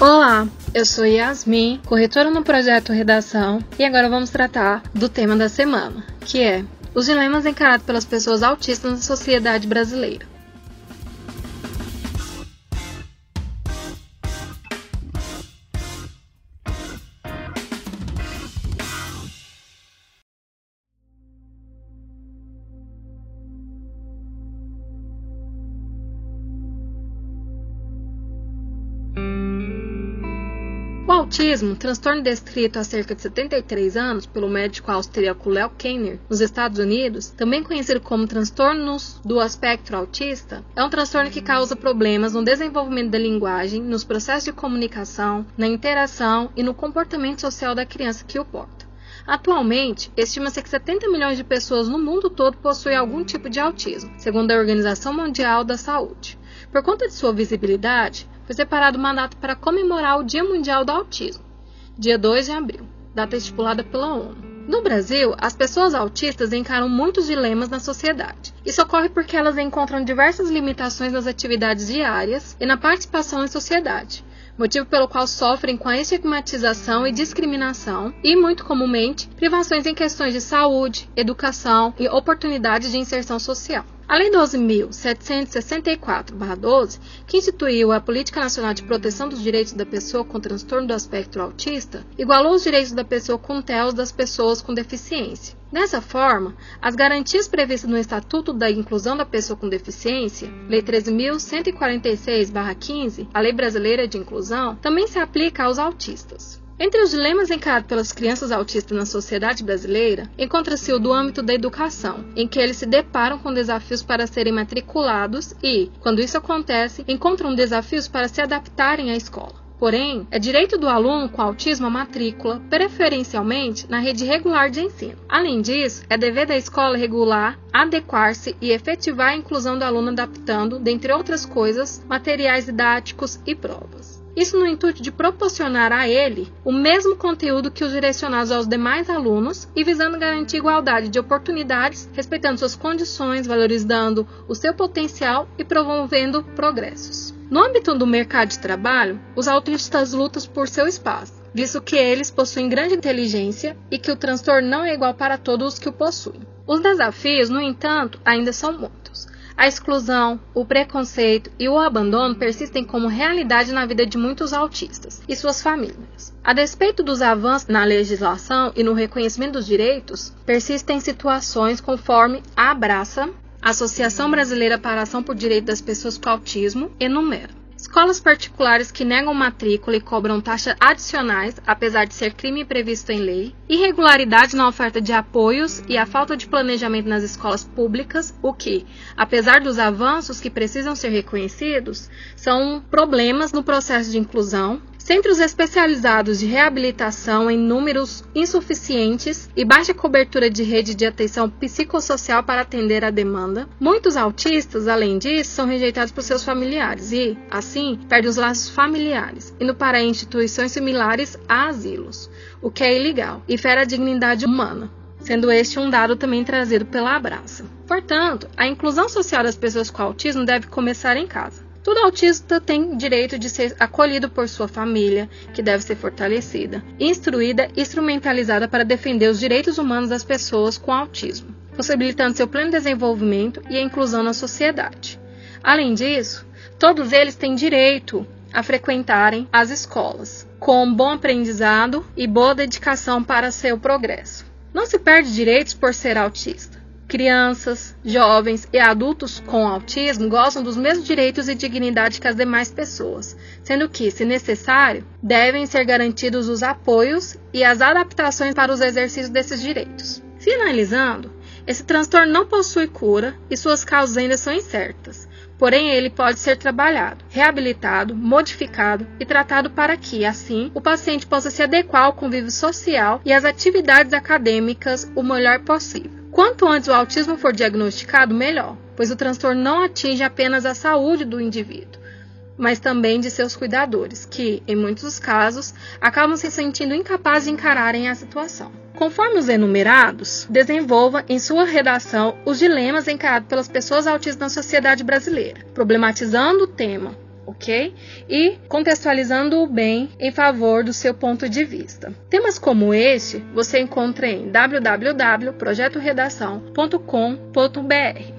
Olá, eu sou Yasmin, corretora no projeto Redação, e agora vamos tratar do tema da semana, que é os dilemas encarados pelas pessoas autistas na sociedade brasileira. Autismo, transtorno descrito há cerca de 73 anos pelo médico austríaco Leo Kanner nos Estados Unidos, também conhecido como transtornos do espectro autista, é um transtorno que causa problemas no desenvolvimento da linguagem, nos processos de comunicação, na interação e no comportamento social da criança que o porta. Atualmente, estima-se que 70 milhões de pessoas no mundo todo possuem algum tipo de autismo, segundo a Organização Mundial da Saúde. Por conta de sua visibilidade, foi separado uma data para comemorar o Dia Mundial do Autismo, dia 2 de abril, data estipulada pela ONU. No Brasil, as pessoas autistas encaram muitos dilemas na sociedade. Isso ocorre porque elas encontram diversas limitações nas atividades diárias e na participação em sociedade, motivo pelo qual sofrem com a estigmatização e discriminação e, muito comumente, privações em questões de saúde, educação e oportunidades de inserção social. A Lei 12.764-12, que instituiu a Política Nacional de Proteção dos Direitos da Pessoa com Transtorno do Espectro Autista, igualou os direitos da pessoa com TELs das pessoas com deficiência. Dessa forma, as garantias previstas no Estatuto da Inclusão da Pessoa com Deficiência, Lei 13.146-15, a Lei Brasileira de Inclusão, também se aplica aos autistas. Entre os dilemas encarados pelas crianças autistas na sociedade brasileira, encontra-se o do âmbito da educação, em que eles se deparam com desafios para serem matriculados e, quando isso acontece, encontram desafios para se adaptarem à escola. Porém, é direito do aluno com autismo a matrícula, preferencialmente na rede regular de ensino. Além disso, é dever da escola regular, adequar-se e efetivar a inclusão do aluno adaptando, dentre outras coisas, materiais didáticos e provas. Isso no intuito de proporcionar a ele o mesmo conteúdo que os direcionados aos demais alunos e visando garantir igualdade de oportunidades, respeitando suas condições, valorizando o seu potencial e promovendo progressos. No âmbito do mercado de trabalho, os autistas lutam por seu espaço, visto que eles possuem grande inteligência e que o transtorno não é igual para todos os que o possuem. Os desafios, no entanto, ainda são muitos. A exclusão, o preconceito e o abandono persistem como realidade na vida de muitos autistas e suas famílias. A despeito dos avanços na legislação e no reconhecimento dos direitos, persistem situações conforme a Abraça, Associação Brasileira para a Ação por Direito das Pessoas com Autismo, enumera. Escolas particulares que negam matrícula e cobram taxas adicionais, apesar de ser crime previsto em lei, irregularidade na oferta de apoios e a falta de planejamento nas escolas públicas, o que, apesar dos avanços que precisam ser reconhecidos, são problemas no processo de inclusão, Centros especializados de reabilitação em números insuficientes e baixa cobertura de rede de atenção psicossocial para atender a demanda. Muitos autistas, além disso, são rejeitados por seus familiares e, assim, perdem os laços familiares, indo para instituições similares a asilos, o que é ilegal e fere a dignidade humana sendo este um dado também trazido pela Abraça. Portanto, a inclusão social das pessoas com autismo deve começar em casa. Todo autista tem direito de ser acolhido por sua família, que deve ser fortalecida, instruída e instrumentalizada para defender os direitos humanos das pessoas com autismo, possibilitando seu pleno desenvolvimento e a inclusão na sociedade. Além disso, todos eles têm direito a frequentarem as escolas, com bom aprendizado e boa dedicação para seu progresso. Não se perde direitos por ser autista. Crianças, jovens e adultos com autismo gozam dos mesmos direitos e dignidade que as demais pessoas, sendo que, se necessário, devem ser garantidos os apoios e as adaptações para os exercícios desses direitos. Finalizando, esse transtorno não possui cura e suas causas ainda são incertas. Porém, ele pode ser trabalhado, reabilitado, modificado e tratado para que, assim, o paciente possa se adequar ao convívio social e às atividades acadêmicas o melhor possível. Quanto antes o autismo for diagnosticado, melhor, pois o transtorno não atinge apenas a saúde do indivíduo, mas também de seus cuidadores, que, em muitos casos, acabam se sentindo incapazes de encararem a situação. Conforme os enumerados, desenvolva em sua redação os dilemas encarados pelas pessoas autistas na sociedade brasileira, problematizando o tema, ok? E contextualizando-o bem em favor do seu ponto de vista. Temas como este você encontra em www.projetoredação.com.br.